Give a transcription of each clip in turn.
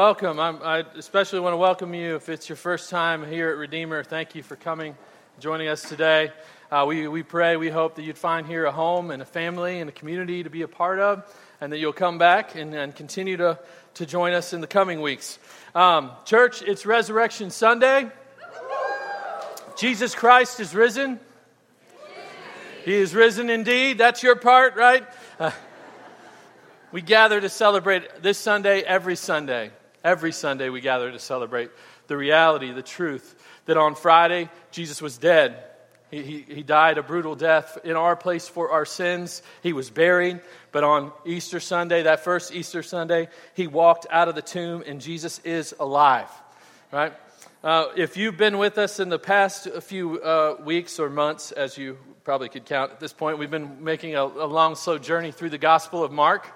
welcome. I'm, i especially want to welcome you if it's your first time here at Redeemer. Thank you for coming, joining us today. Uh, we, we pray, we hope that you'd find here a home and a family and a community to be a part of, and that you'll come back and, and continue to, to join us in the coming weeks. Um, church, it's Resurrection Sunday. Jesus Christ is risen. He is risen indeed. That's your part, right? Uh, we gather to celebrate this Sunday, every Sunday. Every Sunday, we gather to celebrate the reality, the truth that on Friday, Jesus was dead. He, he, he, died a brutal death in our place for our sins. He was buried. But on Easter Sunday, that first Easter Sunday, he walked out of the tomb and Jesus is alive. Right? Uh, if you've been with us in the past a few uh, weeks or months, as you probably could count at this point, we've been making a, a long, slow journey through the Gospel of Mark.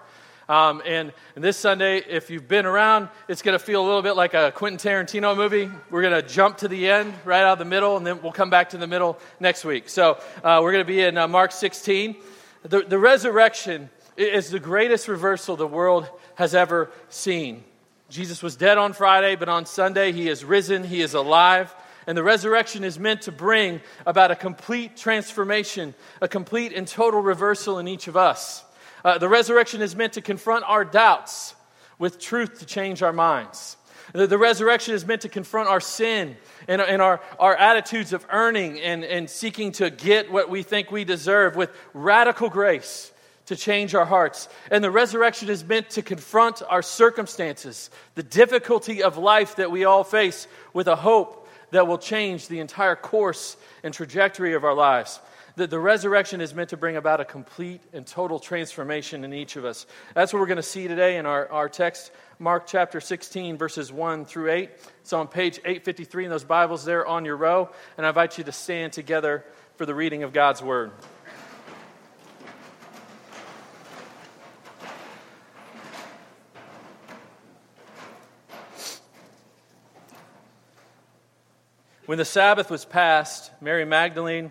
Um, and, and, this Sunday, if you've been around, it's going to feel a little bit like a Quentin Tarantino movie. We're going to jump to the end, right out of the middle, and then we'll come back to the middle next week. So uh, we're going to be in uh, Mark 16. The, the resurrection is the greatest reversal the world has ever seen. Jesus was dead on Friday, but on Sunday, he is risen, he is alive. And the resurrection is meant to bring about a complete transformation, a complete and total reversal in each of us. Uh, the resurrection is meant to confront our doubts with truth to change our minds. The, the resurrection is meant to confront our sin and, and our, our attitudes of earning and, and seeking to get what we think we deserve with radical grace to change our hearts. And the resurrection is meant to confront our circumstances, the difficulty of life that we all face, with a hope that will change the entire course and trajectory of our lives. The, the resurrection is meant to bring about a complete and total transformation in each of us. That's what we're going to see today in our, our text, Mark chapter 16, verses 1 through 8. It's on page 853 in those Bibles there on your row. And I invite you to stand together for the reading of God's word. When the Sabbath was past, Mary Magdalene,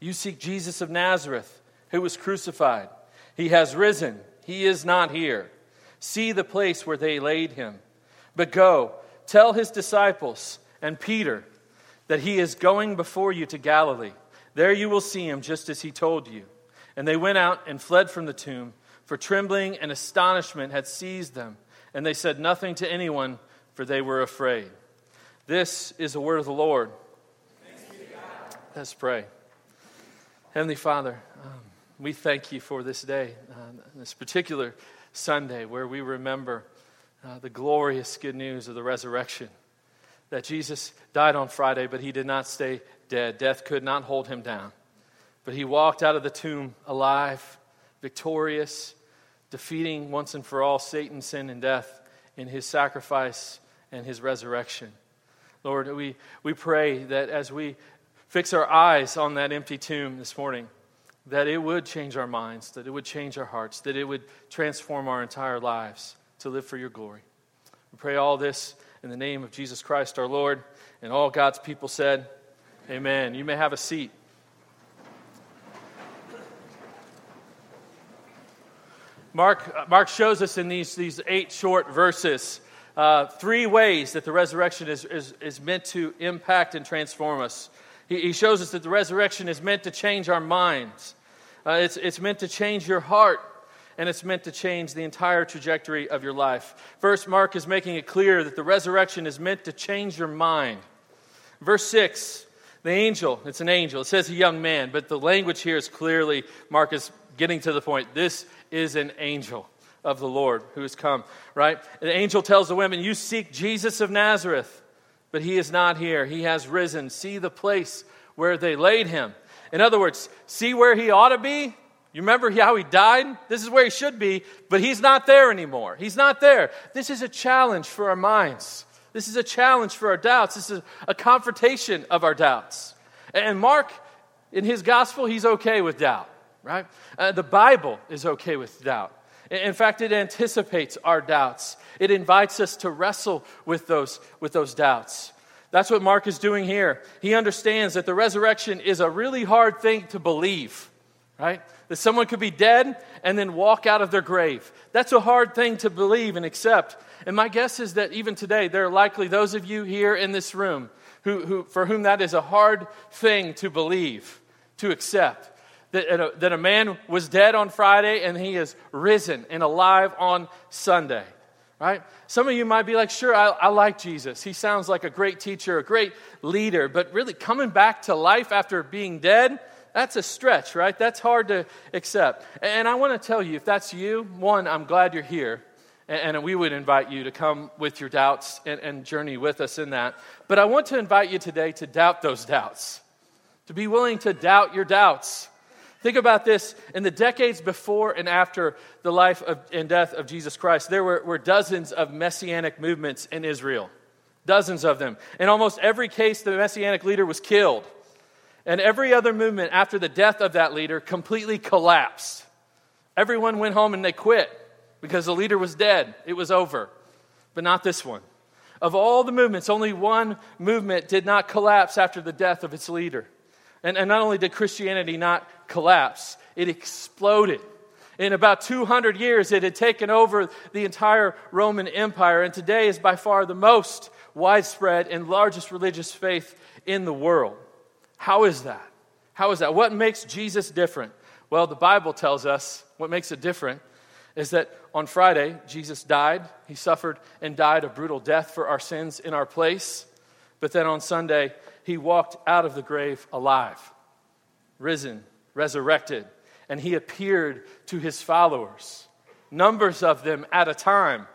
You seek Jesus of Nazareth, who was crucified. He has risen. He is not here. See the place where they laid him. But go, tell his disciples and Peter that he is going before you to Galilee. There you will see him just as he told you. And they went out and fled from the tomb, for trembling and astonishment had seized them. And they said nothing to anyone, for they were afraid. This is the word of the Lord. Let's pray. Heavenly Father, um, we thank you for this day, uh, this particular Sunday where we remember uh, the glorious good news of the resurrection. That Jesus died on Friday, but he did not stay dead. Death could not hold him down. But he walked out of the tomb alive, victorious, defeating once and for all Satan, sin, and death in his sacrifice and his resurrection. Lord, we, we pray that as we fix our eyes on that empty tomb this morning, that it would change our minds, that it would change our hearts, that it would transform our entire lives to live for your glory. We pray all this in the name of Jesus Christ our Lord. And all God's people said, Amen. You may have a seat. Mark, Mark shows us in these, these eight short verses uh, three ways that the resurrection is, is, is meant to impact and transform us. He, shows us that the resurrection is meant to change our minds, uh, it's, it's meant to change your heart, and it's meant to change the entire trajectory of your life. First, Mark is making it clear that the resurrection is meant to change your mind. Verse 6, the angel, it's an angel. It says a young man, but the language here is clearly, Mark is getting to the point. This is an angel of the Lord who has come, right? The angel tells the women, You seek Jesus of Nazareth but he is not here. He has risen. See the place where they laid him. In other words, see where he ought to be, You remember how he died? This is where he should be, but he's not there anymore. He's not there. This is a challenge for our minds. This is a challenge for our doubts. This is a confrontation of our doubts. And Mark, in his gospel, he's okay with doubt, right? Uh, the Bible is okay with doubt. In fact, it anticipates our doubts. It invites us to wrestle with those, with those doubts. That's what Mark is doing here. He understands that the resurrection is a really hard thing to believe, right? That someone could be dead and then walk out of their grave. That's a hard thing to believe and accept. And my guess is that even today, there are likely those of you here in this room who, who, for whom that is a hard thing to believe, to accept. That a, that a man was dead on Friday and he is risen and alive on Sunday, right? Some of you might be like, sure, I, I like Jesus. He sounds like a great teacher, a great leader, but really coming back to life after being dead, that's a stretch, right? That's hard to accept. And I want to tell you, if that's you, one, I'm glad you're here and, we would invite you to come with your doubts and, and journey with us in that. But I want to invite you today to doubt those doubts, to be willing to doubt your doubts. Think about this in the decades before and after the life of, and death of Jesus Christ, there were, were dozens of messianic movements in Israel. Dozens of them. In almost every case, the messianic leader was killed. And every other movement after the death of that leader completely collapsed. Everyone went home and they quit because the leader was dead. It was over. But not this one. Of all the movements, only one movement did not collapse after the death of its leader. And, and not only did Christianity not collapse, it exploded. In about 200 years, it had taken over the entire Roman Empire, and today is by far the most widespread and largest religious faith in the world. How is that? How is that? What makes Jesus different? Well, the Bible tells us what makes it different is that on Friday, Jesus died. He suffered and died a brutal death for our sins in our place. But then on Sunday, he walked out of the grave alive, risen, resurrected, and he appeared to his followers, numbers of them at a time.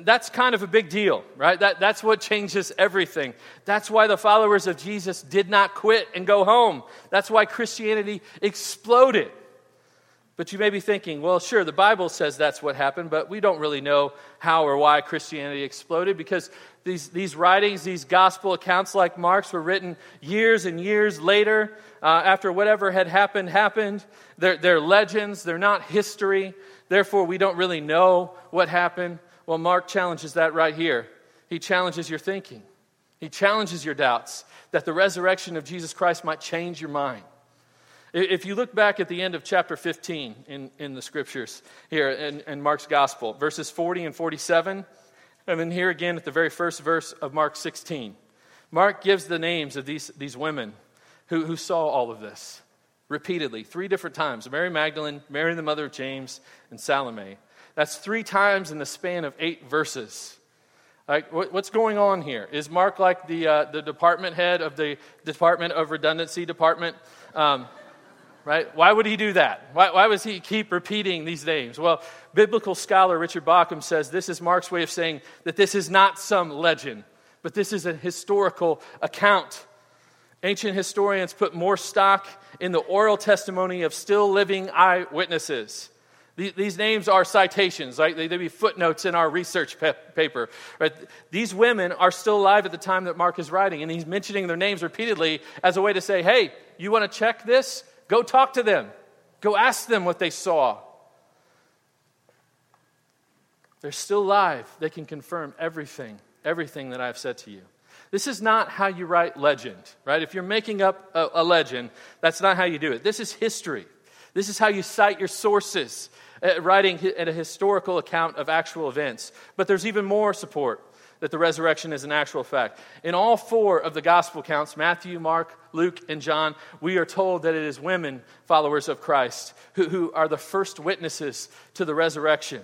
That's kind of a big deal, right? That, that's what changes everything. That's why the followers of Jesus did not quit and go home. That's why Christianity exploded. But you may be thinking, well, sure, the Bible says that's what happened, but we don't really know how or why Christianity exploded because these, these writings, these gospel accounts like Mark's, were written years and years later uh, after whatever had happened happened. They're, they're legends, they're not history. Therefore, we don't really know what happened. Well, Mark challenges that right here. He challenges your thinking, he challenges your doubts that the resurrection of Jesus Christ might change your mind. If you look back at the end of chapter 15 in, in the scriptures here in, in Mark's gospel, verses 40 and 47, and then here again at the very first verse of Mark 16, Mark gives the names of these, these women who, who saw all of this repeatedly, three different times Mary Magdalene, Mary the mother of James, and Salome. That's three times in the span of eight verses. Like, what's going on here? Is Mark like the, uh, the department head of the Department of Redundancy Department? Um, right? Why would he do that? Why, why does he keep repeating these names? Well, biblical scholar Richard Bauckham says this is Mark's way of saying that this is not some legend, but this is a historical account. Ancient historians put more stock in the oral testimony of still living eyewitnesses. These names are citations, right? They'd be footnotes in our research paper. Right? These women are still alive at the time that Mark is writing, and he's mentioning their names repeatedly as a way to say, hey, you want to check this? Go talk to them. Go ask them what they saw. They're still alive. They can confirm everything, everything that I've said to you. This is not how you write legend, right? If you're making up a, a legend, that's not how you do it. This is history. This is how you cite your sources, uh, writing a historical account of actual events. But there's even more support that the resurrection is an actual fact. In all four of the gospel accounts Matthew, Mark, Luke, and John we are told that it is women, followers of Christ, who, who are the first witnesses to the resurrection.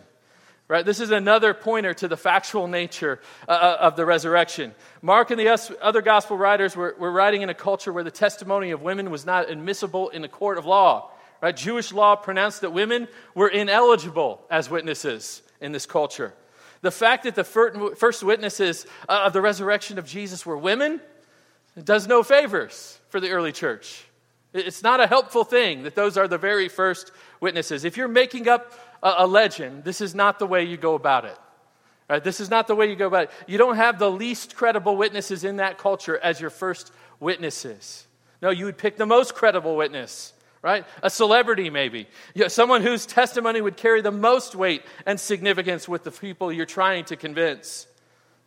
Right? This is another pointer to the factual nature uh, uh of the resurrection. Mark and the other gospel writers were, were writing in a culture where the testimony of women was not admissible in the court of law. Right? Jewish law pronounced that women were ineligible as witnesses in this culture. The fact that the first witnesses uh, of the resurrection of Jesus were women does no favors for the early church. It's not a helpful thing that those are the very first witnesses. If you're making up a, legend, this is not the way you go about it. Right? This is not the way you go about it. You don't have the least credible witnesses in that culture as your first witnesses. No, you would pick the most credible witness, right? A celebrity, maybe. Someone whose testimony would carry the most weight and significance with the people you're trying to convince.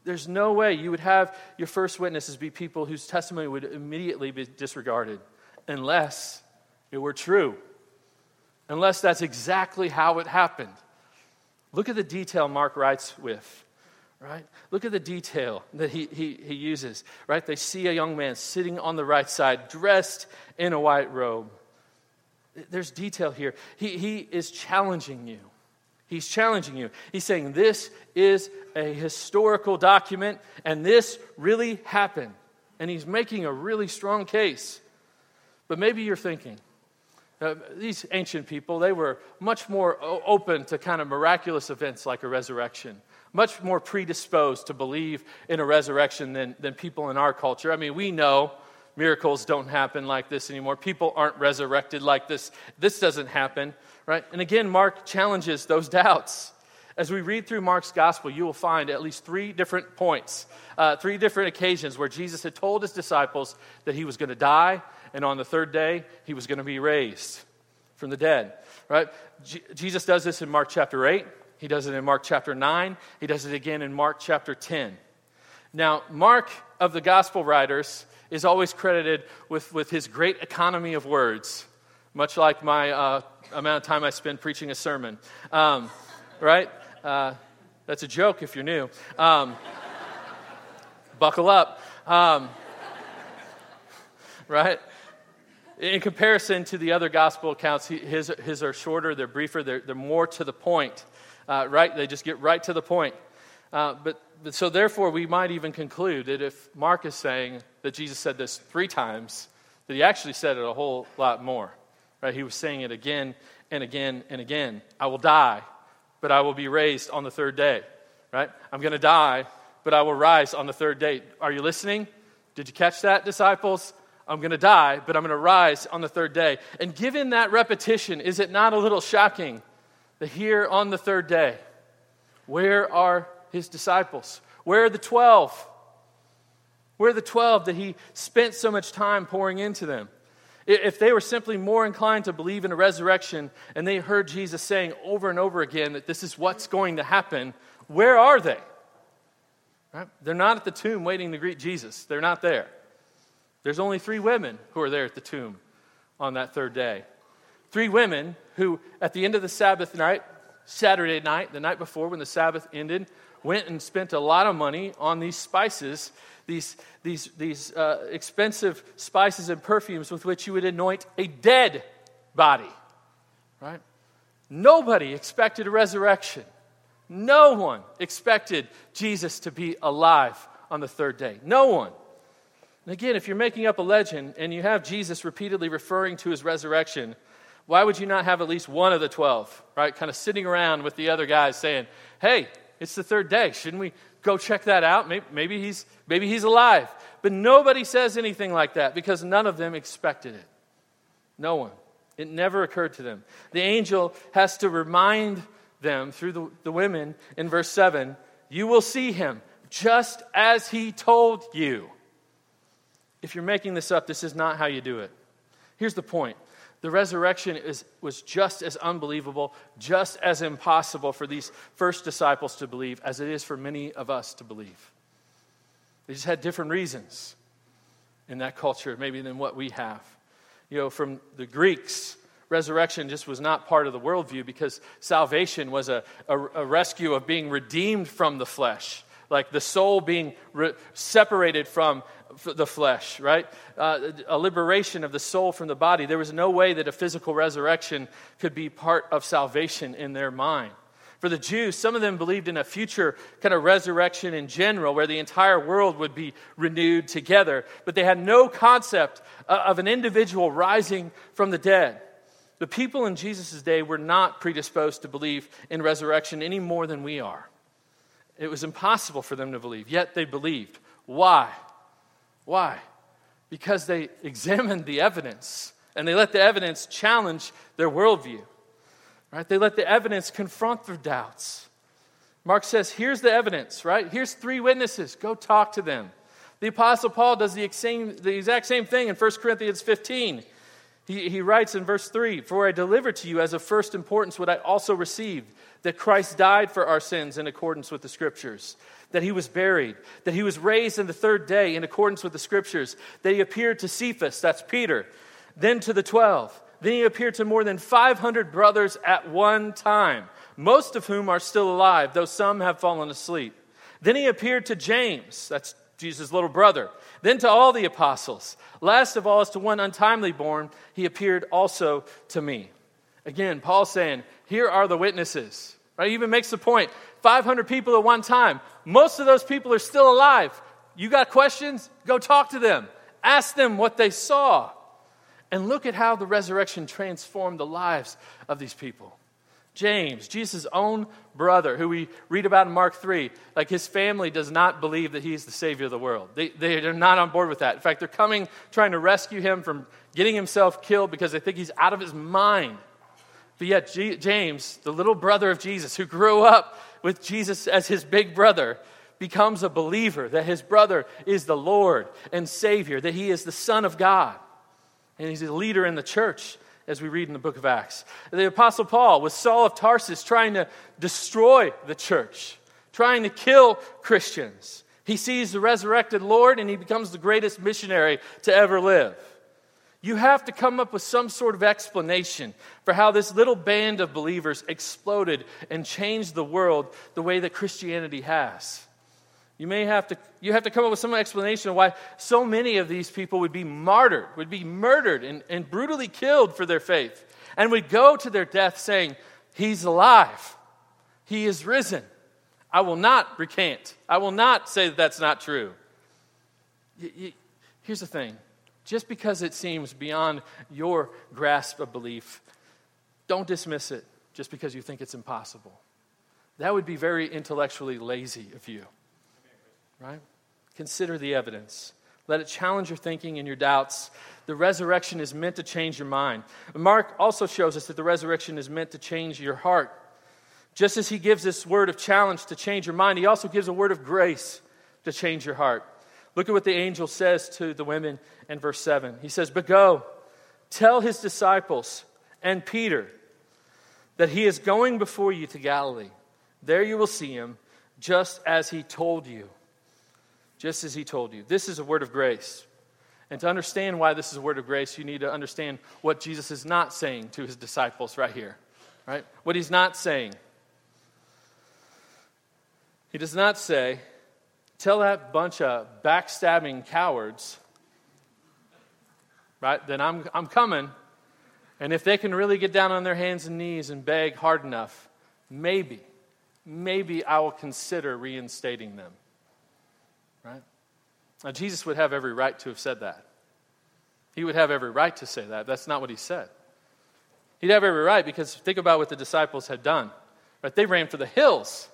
There's no way you would have your first witnesses be people whose testimony would immediately be disregarded unless it were true, unless that's exactly how it happened. Look at the detail Mark writes with, right? Look at the detail that he, he, he uses, right? They see a young man sitting on the right side, dressed in a white robe. There's detail here. He, he is challenging you. He's challenging you. He's saying, This is a historical document, and this really happened. And he's making a really strong case. But maybe you're thinking, uh, these ancient people, they were much more open to kind of miraculous events like a resurrection, much more predisposed to believe in a resurrection than, than people in our culture. I mean, we know miracles don't happen like this anymore. People aren't resurrected like this. This doesn't happen, right? And again, Mark challenges those doubts. As we read through Mark's gospel, you will find at least three different points, uh, three different occasions where Jesus had told his disciples that he was going to die and on the third day, he was going to be raised from the dead. Right? Jesus does this in Mark chapter 8. He does it in Mark chapter 9. He does it again in Mark chapter 10. Now, Mark of the gospel writers is always credited with, with his great economy of words, much like my uh, amount of time I spend preaching a sermon. Um, right? Uh, that's a joke if you're new. Um, buckle up. Um, right? In comparison to the other gospel accounts, his, his are shorter, they're briefer, they're, they're more to the point, uh, right? They just get right to the point. Uh, but, so, therefore, we might even conclude that if Mark is saying that Jesus said this three times, that he actually said it a whole lot more, right? He was saying it again and again and again. I will die, but I will be raised on the third day, right? I'm going to die, but I will rise on the third day. Are you listening? Did you catch that, disciples? I'm going to die, but I'm going to rise on the third day. And given that repetition, is it not a little shocking that here on the third day, where are his disciples? Where are the 12? Where are the 12 that he spent so much time pouring into them? If they were simply more inclined to believe in a resurrection and they heard Jesus saying over and over again that this is what's going to happen, where are they? Right? They're not at the tomb waiting to greet Jesus. They're not there. There's only three women who are there at the tomb on that third day. Three women who, at the end of the Sabbath night, Saturday night, the night before when the Sabbath ended, went and spent a lot of money on these spices, these, these, these uh, expensive spices and perfumes with which you would anoint a dead body. Right? Nobody expected a resurrection. No one expected Jesus to be alive on the third day. No one. And again, if you're making up a legend and you have Jesus repeatedly referring to his resurrection, why would you not have at least one of the 12, right? Kind of sitting around with the other guys saying, hey, it's the third day. Shouldn't we go check that out? Maybe, maybe, he's, maybe he's alive. But nobody says anything like that because none of them expected it. No one. It never occurred to them. The angel has to remind them through the, the women in verse 7 you will see him just as he told you. If you're making this up, this is not how you do it. Here's the point the resurrection is, was just as unbelievable, just as impossible for these first disciples to believe as it is for many of us to believe. They just had different reasons in that culture, maybe than what we have. You know, from the Greeks, resurrection just was not part of the worldview because salvation was a, a, a rescue of being redeemed from the flesh like the soul being re- separated from the flesh, right? Uh, a liberation of the soul from the body. There was no way that a physical resurrection could be part of salvation in their mind. For the Jews, some of them believed in a future kind of resurrection in general, where the entire world would be renewed together, but they had no concept uh, of an individual rising from the dead. The people in Jesus' day were not predisposed to believe in resurrection any more than we are. It was impossible for them to believe, yet they believed. Why? Why? Because they examined the evidence And they let the evidence challenge their worldview. Right? They let the evidence confront their doubts. Mark says, here's the evidence, right? Here's three witnesses. Go talk to them. The Apostle Paul does the, exact same thing in 1 Corinthians 15. He, he writes in verse 3 For I delivered to you as of first importance what I also received that Christ died for our sins in accordance with the Scriptures, that he was buried, that he was raised in the third day in accordance with the Scriptures, that he appeared to Cephas, that's Peter, then to the twelve. Then he appeared to more than 500 brothers at one time, most of whom are still alive, though some have fallen asleep. Then he appeared to James, that's Jesus' little brother, then to all the apostles. Last of all, as to one untimely born, he appeared also to me. Again, Paul saying, Here are the witnesses. Right? He even makes the point 500 people at one time. Most of those people are still alive. You got questions? Go talk to them. Ask them what they saw. And look at how the resurrection transformed the lives of these people. James, Jesus' own brother, who we read about in Mark 3, like his family does not believe that he's the Savior of the world. They, they are not on board with that. In fact, they're coming trying to rescue him from getting himself killed because they think he's out of his mind. But yet, G- James, the little brother of Jesus, who grew up with Jesus as his big brother, becomes a believer that his brother is the Lord and Savior, that he is the Son of God. And he's a leader in the church as we read in the book of Acts. The Apostle Paul was Saul of Tarsus trying to destroy the church, trying to kill Christians. He sees the resurrected Lord and he becomes the greatest missionary to ever live. You have to come up with some sort of explanation for how this little band of believers exploded and changed the world the way that Christianity has. You may have to, you have to come up with some explanation of why so many of these people would be martyred, would be murdered and, and brutally killed for their faith, and would go to their death saying, He's alive, He is risen. I will not recant, I will not say that that's not true. Here's the thing just because it seems beyond your grasp of belief, don't dismiss it just because you think it's impossible. That would be very intellectually lazy of you right? Consider the evidence. Let it challenge your thinking and your doubts. The resurrection is meant to change your mind. Mark also shows us that the resurrection is meant to change your heart. Just as he gives this word of challenge to change your mind, he also gives a word of grace to change your heart. Look at what the angel says to the women in verse 7. He says, But go, tell his disciples and Peter that he is going before you to Galilee. There you will see him, just as he told you just as he told you. This is a word of grace. And to understand why this is a word of grace, you need to understand what Jesus is not saying to his disciples right here. Right? What he's not saying. He does not say, tell that bunch of backstabbing cowards, right, then I'm, I'm coming. And if they can really get down on their hands and knees and beg hard enough, maybe, maybe I will consider reinstating them. Now, Jesus would have every right to have said that. He would have every right to say that. That's not what he said. He'd have every right because think about what the disciples had done. Right? They ran for the hills.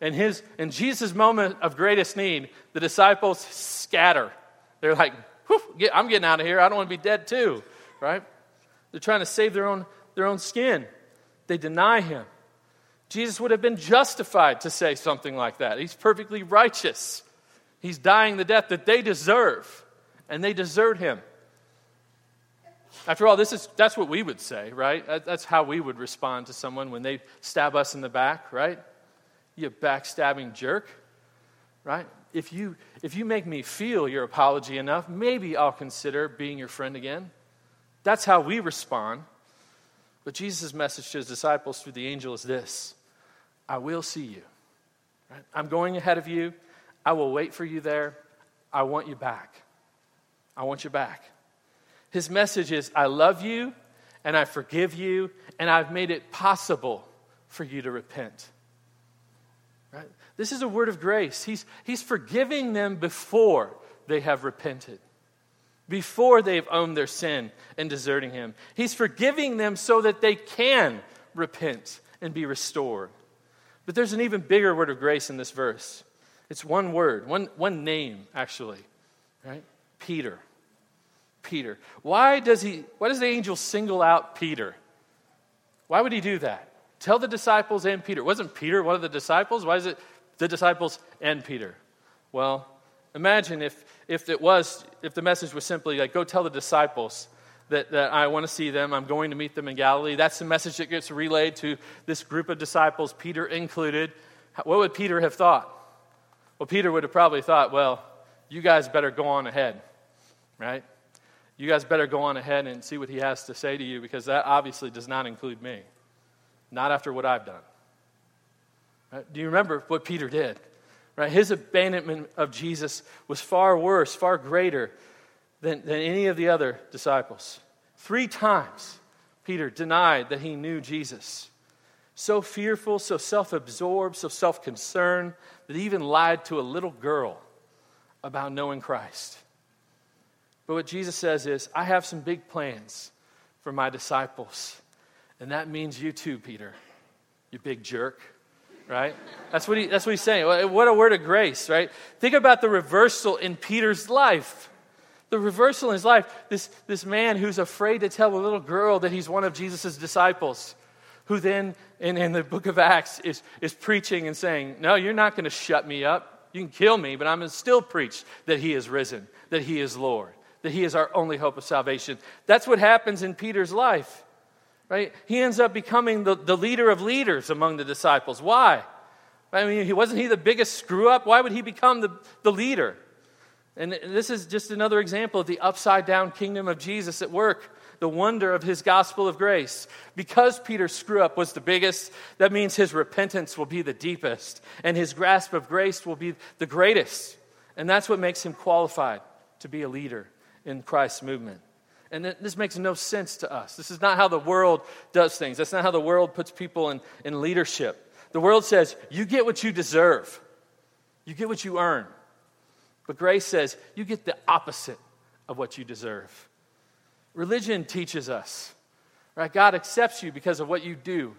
In, his, in Jesus' moment of greatest need, the disciples scatter. They're like, get, I'm getting out of here. I don't want to be dead too. Right? They're trying to save their own, their own skin. They deny him. Jesus would have been justified to say something like that. He's perfectly righteous. He's dying the death that they deserve, and they desert him. After all, this is, that's what we would say, right? That's how we would respond to someone when they stab us in the back, right? You backstabbing jerk, right? If you, if you make me feel your apology enough, maybe I'll consider being your friend again. That's how we respond. But Jesus' message to his disciples through the angel is this I will see you. Right? I'm going ahead of you. I will wait for you there. I want you back. I want you back. His message is I love you and I forgive you and I've made it possible for you to repent. Right? This is a word of grace. He's, he's forgiving them before they have repented, before they've owned their sin and deserting Him. He's forgiving them so that they can repent and be restored. But there's an even bigger word of grace in this verse. It's one word, one, one name, actually, right? Peter. Peter. Why does he why does the angel single out Peter? Why would he do that? Tell the disciples and Peter. Wasn't Peter one of the disciples? Why is it the disciples and Peter? Well, imagine if if it was if the message was simply like go tell the disciples that, that I want to see them. I'm going to meet them in Galilee. That's the message that gets relayed to this group of disciples, Peter included. What would Peter have thought? Well, Peter would have probably thought, well, you guys better go on ahead, right? You guys better go on ahead and see what he has to say to you because that obviously does not include me. Not after what I've done. Right? Do you remember what Peter did? Right? His abandonment of Jesus was far worse, far greater than, than any of the other disciples. Three times, Peter denied that he knew Jesus. So fearful, so self absorbed, so self concerned that even lied to a little girl about knowing Christ. But what Jesus says is, I have some big plans for my disciples. And that means you too, Peter, you big jerk. Right? That's what, he, that's what he's saying. What a word of grace, right? Think about the reversal in Peter's life. The reversal in his life. This, this man who's afraid to tell a little girl that he's one of Jesus' disciples, who then in, in the book of Acts is, is preaching and saying, No, you're not going to shut me up. You can kill me, but I'm going to still preach that he is risen, that he is Lord, that he is our only hope of salvation. That's what happens in Peter's life. Right? He ends up becoming the, the leader of leaders among the disciples. Why? I mean, wasn't he the biggest screw up? Why would he become the, the leader? And this is just another example of the upside down kingdom of Jesus at work, the wonder of his gospel of grace. Because Peter's screw up was the biggest, that means his repentance will be the deepest, and his grasp of grace will be the greatest. And that's what makes him qualified to be a leader in Christ's movement. And this makes no sense to us. This is not how the world does things. That's not how the world puts people in, in leadership. The world says, you get what you deserve, you get what you earn. But grace says, you get the opposite of what you deserve. Religion teaches us, right? God accepts you because of what you do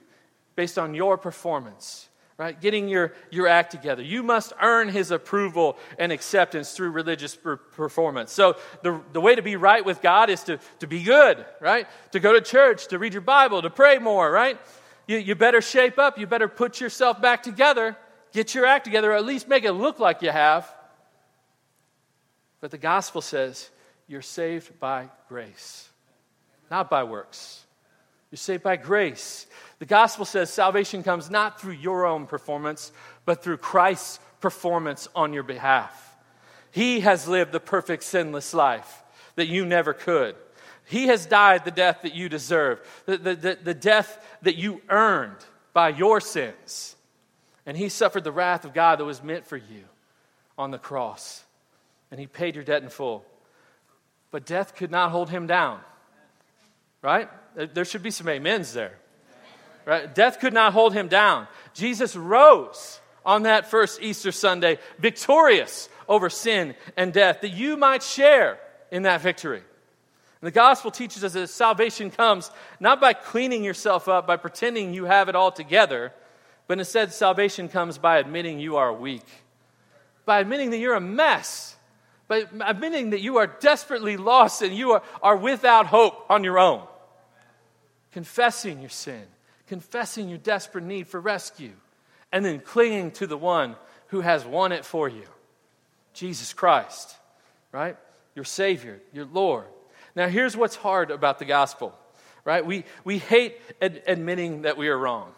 based on your performance right? Getting your, your act together. You must earn his approval and acceptance through religious per- performance. So, the, the way to be right with God is to, to be good, right? To go to church, to read your Bible, to pray more, right? You, you better shape up. You better put yourself back together. Get your act together, or at least make it look like you have. But the gospel says you're saved by grace, not by works. You're saved by grace. The gospel says salvation comes not through your own performance, but through Christ's performance on your behalf. He has lived the perfect sinless life that you never could. He has died the death that you deserve, the, the, the, the death that you earned by your sins. And He suffered the wrath of God that was meant for you on the cross. And He paid your debt in full. But death could not hold Him down, right? There should be some amens there. Right? Death could not hold him down. Jesus rose on that first Easter Sunday, victorious over sin and death, that you might share in that victory. And the gospel teaches us that salvation comes not by cleaning yourself up, by pretending you have it all together, but instead, salvation comes by admitting you are weak, by admitting that you're a mess, by admitting that you are desperately lost and you are, are without hope on your own confessing your sin, confessing your desperate need for rescue, and then clinging to the one who has won it for you Jesus Christ, right? Your Savior, your Lord. Now, here's what's hard about the gospel, right? We, we hate ad- admitting that we are wrong.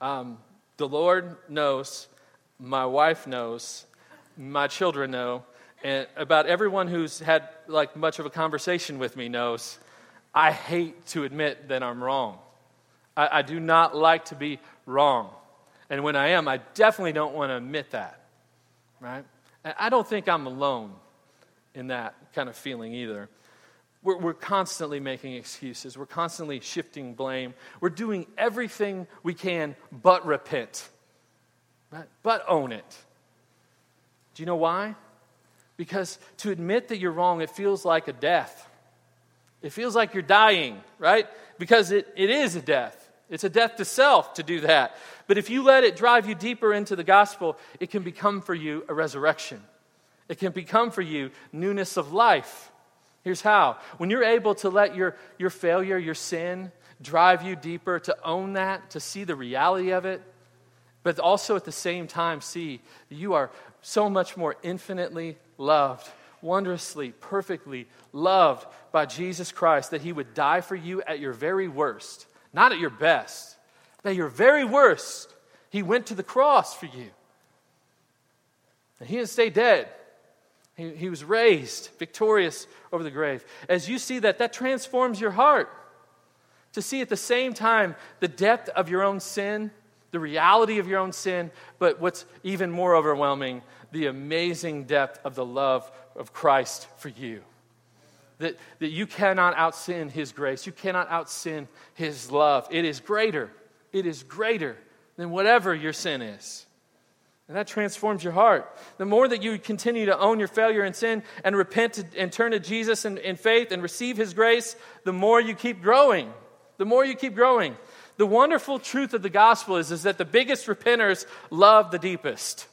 Um, the Lord knows, my wife knows, my children know, and about everyone who's had like much of a conversation with me knows I hate to admit that I'm wrong. I, I, do not like to be wrong. And when I am, I definitely don't want to admit that, right? And I don't think I'm alone in that kind of feeling either. We're, we're constantly making excuses, we're constantly shifting blame. We're doing everything we can but repent, right? but own it. Do you know why? Because to admit that you're wrong, it feels like a death. It feels like you're dying, right? Because it, it is a death. It's a death to self to do that. But if you let it drive you deeper into the gospel, it can become for you a resurrection. It can become for you newness of life. Here's how when you're able to let your, your failure, your sin, drive you deeper, to own that, to see the reality of it, but also at the same time see you are so much more infinitely loved, wondrously, perfectly loved by Jesus Christ that he would die for you at your very worst, not at your best, but at your very worst. He went to the cross for you. And he didn't stay dead. He, he was raised victorious over the grave. As you see that, that transforms your heart to see at the same time the depth of your own sin, the reality of your own sin, but what's even more overwhelming, the amazing depth of the love of Christ for you. That, that you cannot outsin His grace, you cannot outsin His love. It is greater, it is greater than whatever your sin is. And that transforms your heart. The more that you continue to own your failure and sin and repent and turn to Jesus in, in faith and receive His grace, the more you keep growing the more you keep growing. The wonderful truth of the gospel is, is that the biggest repenters love the deepest.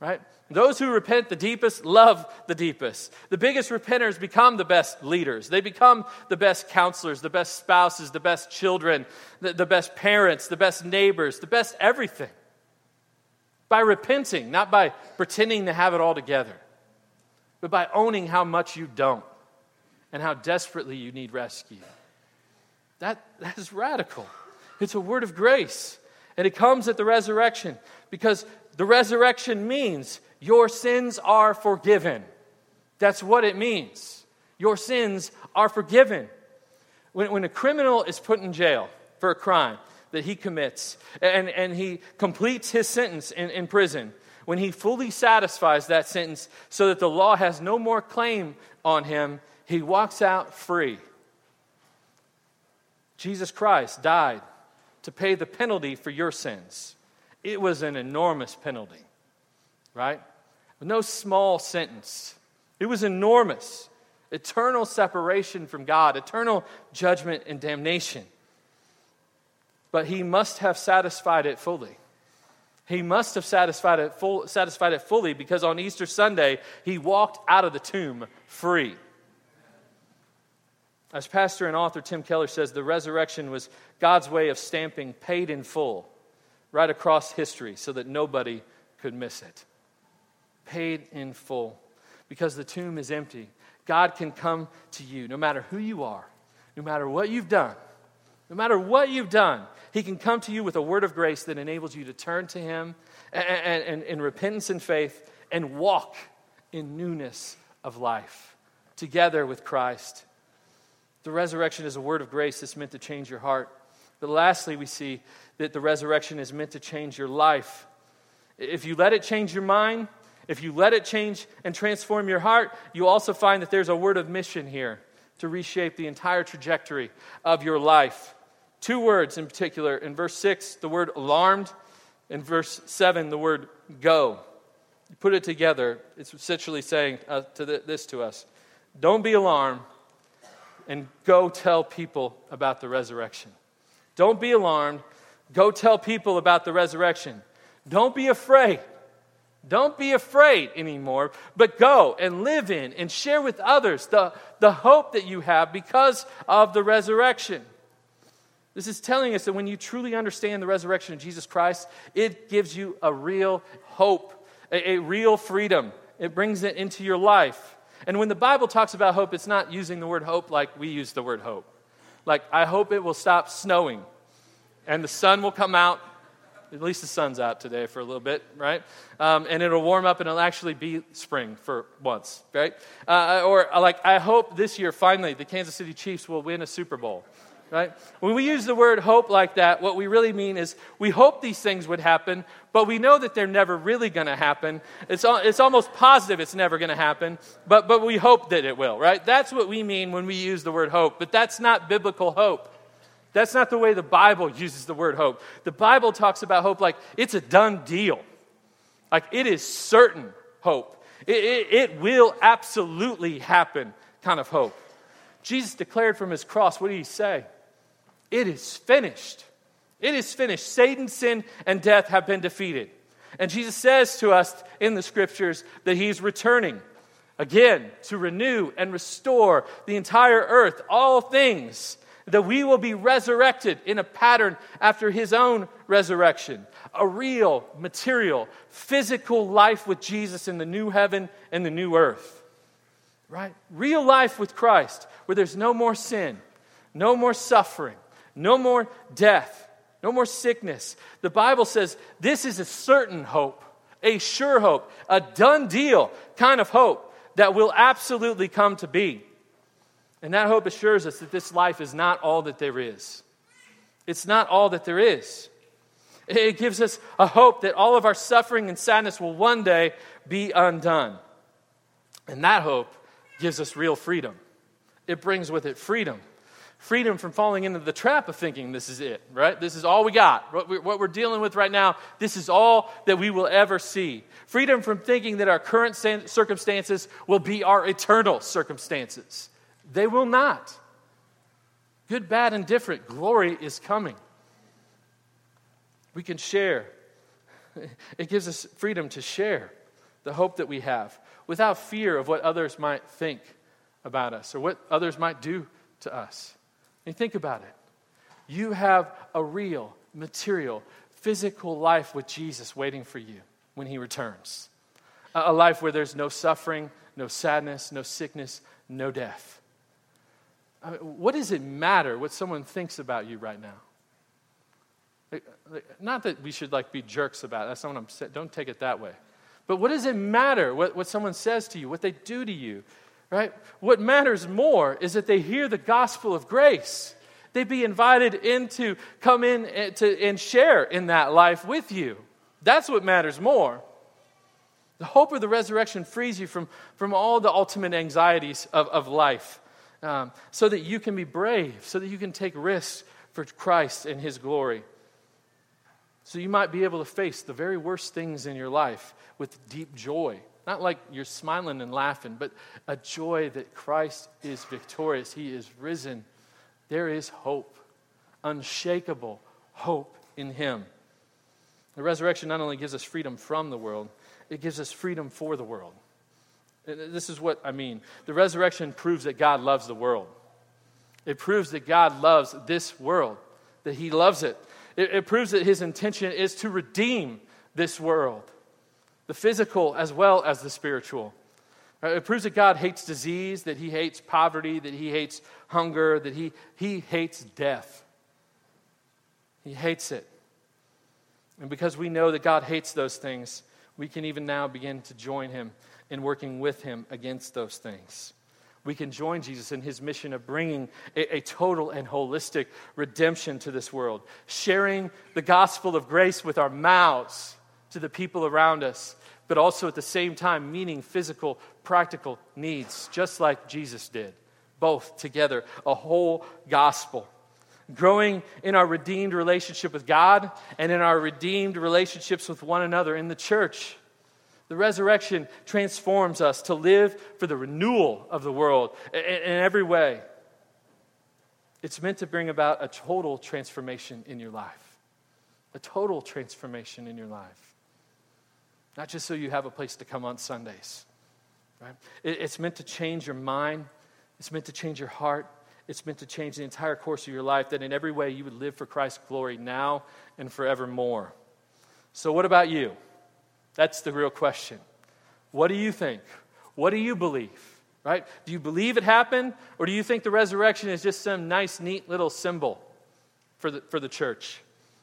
Right? Those who repent the deepest love the deepest. The biggest repenters become the best leaders. They become the best counselors, the best spouses, the best children, the, the best parents, the best neighbors, the best everything. By repenting, not by pretending to have it all together, but by owning how much you don't and how desperately you need rescue. That, that is radical. It's a word of grace. And it comes at the resurrection because the resurrection means your sins are forgiven. That's what it means. Your sins are forgiven. When, when a criminal is put in jail for a crime that he commits and, and he completes his sentence in, in prison, when he fully satisfies that sentence so that the law has no more claim on him, he walks out free. Jesus Christ died to pay the penalty for your sins. It was an enormous penalty, right? No small sentence. It was enormous. Eternal separation from God, eternal judgment and damnation. But he must have satisfied it fully. He must have satisfied it, full, satisfied it fully because on Easter Sunday, he walked out of the tomb free. As pastor and author Tim Keller says, the resurrection was God's way of stamping paid in full right across history so that nobody could miss it. Paid in full. Because the tomb is empty. God can come to you no matter who you are, no matter what you've done. No matter what you've done, He can come to you with a word of grace that enables you to turn to Him and, in repentance and faith and walk in newness of life together with Christ. The resurrection is a word of grace that's meant to change your heart. But lastly, we see that the resurrection is meant to change your life. If you let it change your mind, if you let it change and transform your heart, you also find that there's a word of mission here to reshape the entire trajectory of your life. Two words in particular. In verse 6, the word alarmed. In verse 7, the word go. You put it together, it's essentially saying uh, to th- this to us Don't be alarmed and go tell people about the resurrection. Don't be alarmed. Go tell people about the resurrection. Don't be afraid. Don't be afraid anymore, but go and live in and share with others the, the hope that you have because of the resurrection. This is telling us that when you truly understand the resurrection of Jesus Christ, it gives you a real hope, a, a real freedom. It brings it into your life. And when the Bible talks about hope, it's not using the word hope like we use the word hope. Like, I hope it will stop snowing and the sun will come out. At least the sun's out today for a little bit, right? Um, and it'll warm up and it'll actually be spring for once, right? Uh, or, like, I hope this year, finally, the Kansas City Chiefs will win a Super Bowl right? When we use the word hope like that, what we really mean is we hope these things would happen, but we know that they're never really going to happen. It's, it's almost positive it's never going to happen, but, but we hope that it will, right? That's what we mean when we use the word hope, but that's not biblical hope. That's not the way the Bible uses the word hope. The Bible talks about hope like it's a done deal, like it is certain hope. It, it, it will absolutely happen kind of hope. Jesus declared from his cross, what did he say? It is finished. It is finished. Satan, sin, and death have been defeated. And Jesus says to us in the scriptures that he's returning. again to renew and restore the entire earth, all things, that we will be resurrected in a pattern after his own resurrection. A real, material, physical life with Jesus in the new heaven and the new earth. Right? Real life with Christ, where there's no more sin, no more suffering, no more death, no more sickness. The Bible says this is a certain hope, a sure hope, a done deal kind of hope that will absolutely come to be. And that hope assures us that this life is not all that there is. It's not all that there is. It gives us a hope that all of our suffering and sadness will one day be undone. And that hope gives us real freedom. It brings with it freedom. Freedom from falling into the trap of thinking this is it, right? This is all we got. What we're dealing with right now, this is all that we will ever see. Freedom from thinking that our current circumstances will be our eternal circumstances. They will not. Good, bad, and different, glory is coming. We can share. It gives us freedom to share the hope that we have without fear of what others might think about us or what others might do to us. And think about it. You have a real, material, physical life with Jesus waiting for you when he returns. A life where there's no suffering, no sadness, no sickness, no death. What does it matter what someone thinks about you right now? Not that we should like be jerks about it. That's not what I'm saying. Don't take it that way. But what does it matter what, what someone says to you, what they do to you, right? What matters more is that they hear the gospel of grace. They be invited in to come in and, eh, to, and share in that life with you. That's what matters more. The hope of the resurrection frees you from, from all the ultimate anxieties of, of life um, so that you can be brave, so that you can take risks for Christ and His glory. So you might be able to face the very worst things in your life with deep joy. Not like you're smiling and laughing, but a joy that Christ is victorious. He is risen. There is hope, unshakable hope in Him. The resurrection not only gives us freedom from the world, it gives us freedom for the world. This is what I mean. The resurrection proves that God loves the world. It proves that God loves this world, that He loves it. It, it proves that His intention is to redeem this world the physical as well as the spiritual. Uh, it proves that God hates disease, that He hates poverty, that He hates hunger, that He, he hates death. He hates it. And because we know that God hates those things, we can even now begin to join Him in working with Him against those things. We can join Jesus in His mission of bringing a, a total and holistic redemption to this world, sharing the gospel of grace with our mouths to the people around us, but also at the same time meeting physical, practical needs, just like Jesus did. Both together, a whole gospel. Growing in our redeemed relationship with God and in our redeemed relationships with one another in the church. The resurrection transforms us to live for the renewal of the world in every way. It's meant to bring about a total transformation in your life. A total transformation in your life not just so you have a place to come on Sundays. Right? it's meant to change your mind, it's meant to change your heart, it's meant to change the entire course of your life, that in every way you would live for Christ's glory now and forevermore. So, what about you? That's the real question. What do you think? What do you believe? Right? Do you believe it happened, or do you think the resurrection is just some nice, neat little symbol for the, for the church?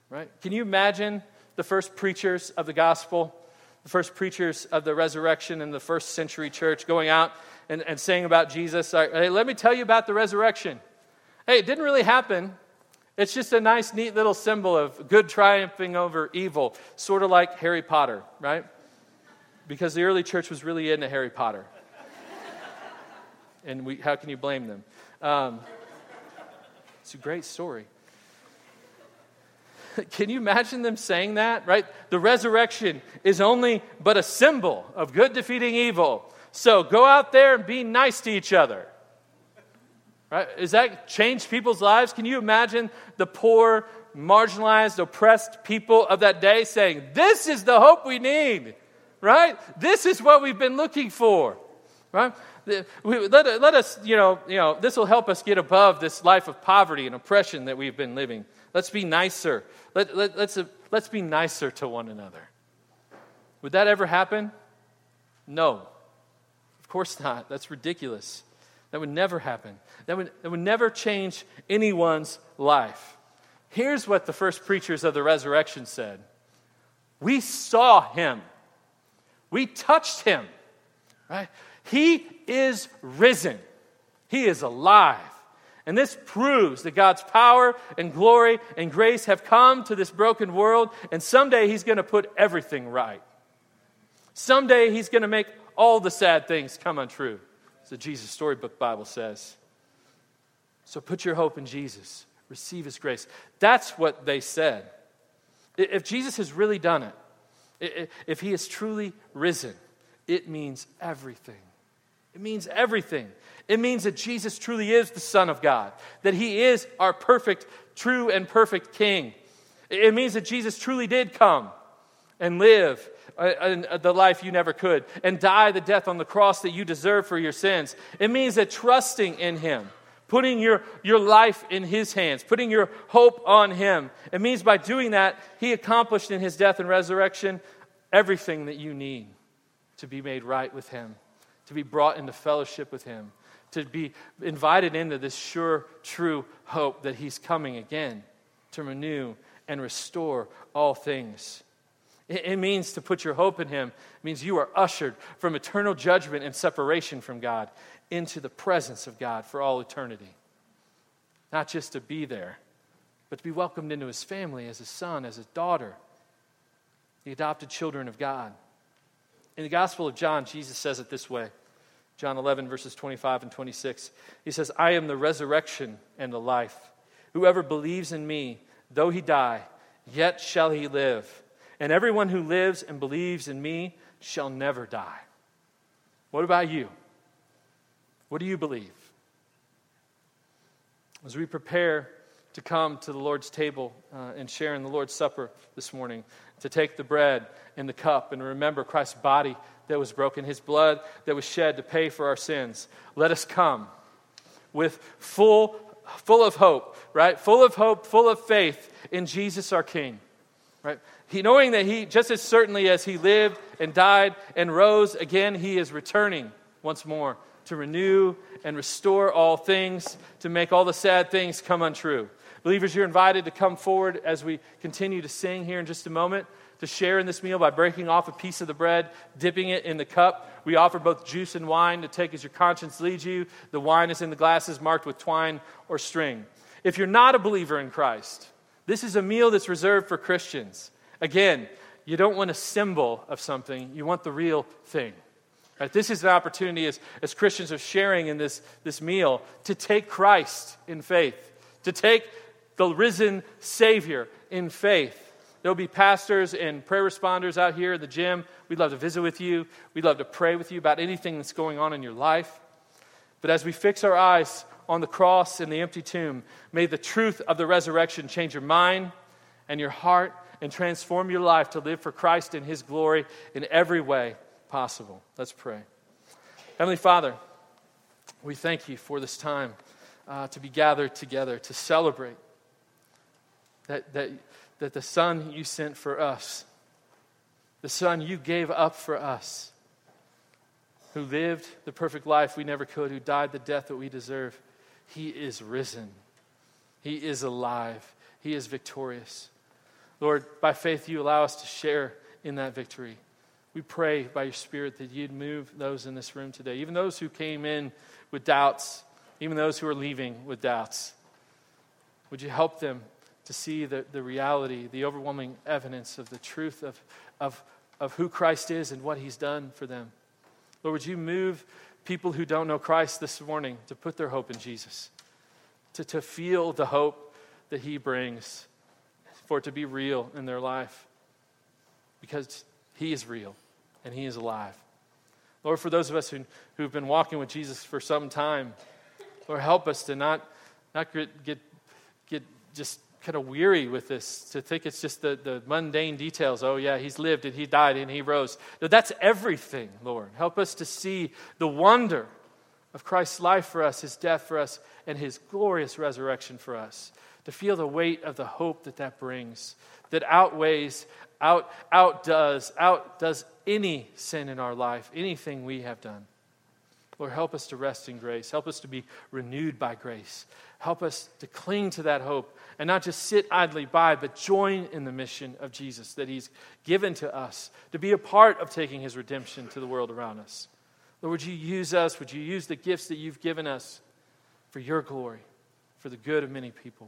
Right? Can you imagine the first preachers of the gospel the first preachers of the resurrection in the first century church going out and, and saying about Jesus, hey, let me tell you about the resurrection. Hey, it didn't really happen. It's just a nice, neat little symbol of good triumphing over evil, sort of like Harry Potter, right? Because the early church was really into Harry Potter. and we, how can you blame them? Um, it's a great story. Can you imagine them saying that, right? The resurrection is only but a symbol of good defeating evil. So go out there and be nice to each other. Right? Does that change people's lives? Can you imagine the poor, marginalized, oppressed people of that day saying, This is the hope we need, right? This is what we've been looking for. right? Let, let us, you know, you know, this will help us get above this life of poverty and oppression that we've been living. Let's be nicer. Let, let, let's, let's be nicer to one another. Would that ever happen? No. Of course not. That's ridiculous. That would never happen. That would, that would never change anyone's life. Here's what the first preachers of the resurrection said We saw him, we touched him, right? He is risen, he is alive. And this proves that God's power and glory and grace have come to this broken world, and someday He's going to put everything right. Someday He's going to make all the sad things come untrue, the Jesus Storybook Bible says. So put your hope in Jesus, receive His grace. That's what they said. If Jesus has really done it, if He is truly risen, it means everything. It means everything. It means that Jesus truly is the Son of God, that He is our perfect, true, and perfect King. It means that Jesus truly did come and live uh, the life you never could and die the death on the cross that you deserve for your sins. It means that trusting in Him, putting your, your life in His hands, putting your hope on Him, it means by doing that, He accomplished in His death and resurrection everything that you need to be made right with Him to be brought into fellowship with Him, to be invited into this sure, true hope that He's coming again to renew and restore all things. It, means to put your hope in Him. It means you are ushered from eternal judgment and separation from God into the presence of God for all eternity. Not just to be there, but to be welcomed into His family as a son, as a daughter, the adopted children of God. In the Gospel of John, Jesus says it this way John 11, verses 25 and 26. He says, I am the resurrection and the life. Whoever believes in me, though he die, yet shall he live. And everyone who lives and believes in me shall never die. What about you? What do you believe? As we prepare to come to the Lord's table uh, and share in the Lord's Supper this morning, to take the bread and the cup and remember Christ's body that was broken, his blood that was shed to pay for our sins. Let us come with full, full of hope, right? Full of hope, full of faith in Jesus our King, right? He, knowing that he, just as certainly as he lived and died and rose again, he is returning once more to renew and restore all things, to make all the sad things come untrue. Believers, you're invited to come forward as we continue to sing here in just a moment to share in this meal by breaking off a piece of the bread, dipping it in the cup. We offer both juice and wine to take as your conscience leads you. The wine is in the glasses marked with twine or string. If you're not a believer in Christ, this is a meal that's reserved for Christians. Again, you don't want a symbol of something, you want the real thing. Right? This is an opportunity as, as Christians of sharing in this, this meal to take Christ in faith, to take the risen Savior in faith. There'll be pastors and prayer responders out here in the gym. We'd love to visit with you. We'd love to pray with you about anything that's going on in your life. But as we fix our eyes on the cross and the empty tomb, may the truth of the resurrection change your mind and your heart and transform your life to live for Christ in His glory in every way possible. Let's pray. Heavenly Father, we thank you for this time uh, to be gathered together to celebrate that, that, that the Son you sent for us, the Son you gave up for us, who lived the perfect life we never could, who died the death that we deserve, he is risen. He is alive. He is victorious. Lord, by faith, you allow us to share in that victory. We pray by your Spirit that you'd move those in this room today, even those who came in with doubts, even those who are leaving with doubts. Would you help them to see the, the reality, the overwhelming evidence of the truth of, of, of who Christ is and what he's done for them. Lord, would you move people who don't know Christ this morning to put their hope in Jesus, to, to feel the hope that he brings, for it to be real in their life, because he is real and he is alive. Lord, for those of us who, who've been walking with Jesus for some time, Lord, help us to not, not get, get, get just kind of weary with this to think it's just the, the mundane details. Oh, yeah, he's lived and he died and he rose. No, that's everything, Lord. Help us to see the wonder of Christ's life for us, his death for us, and his glorious resurrection for us. To feel the weight of the hope that that brings, that outweighs, out, outdoes, outdoes any sin in our life, anything we have done. Lord, help us to rest in grace. Help us to be renewed by grace. Help us to cling to that hope and not just sit idly by, but join in the mission of Jesus that He's given to us to be a part of taking His redemption to the world around us. Lord, would you use us? Would you use the gifts that you've given us for your glory, for the good of many people?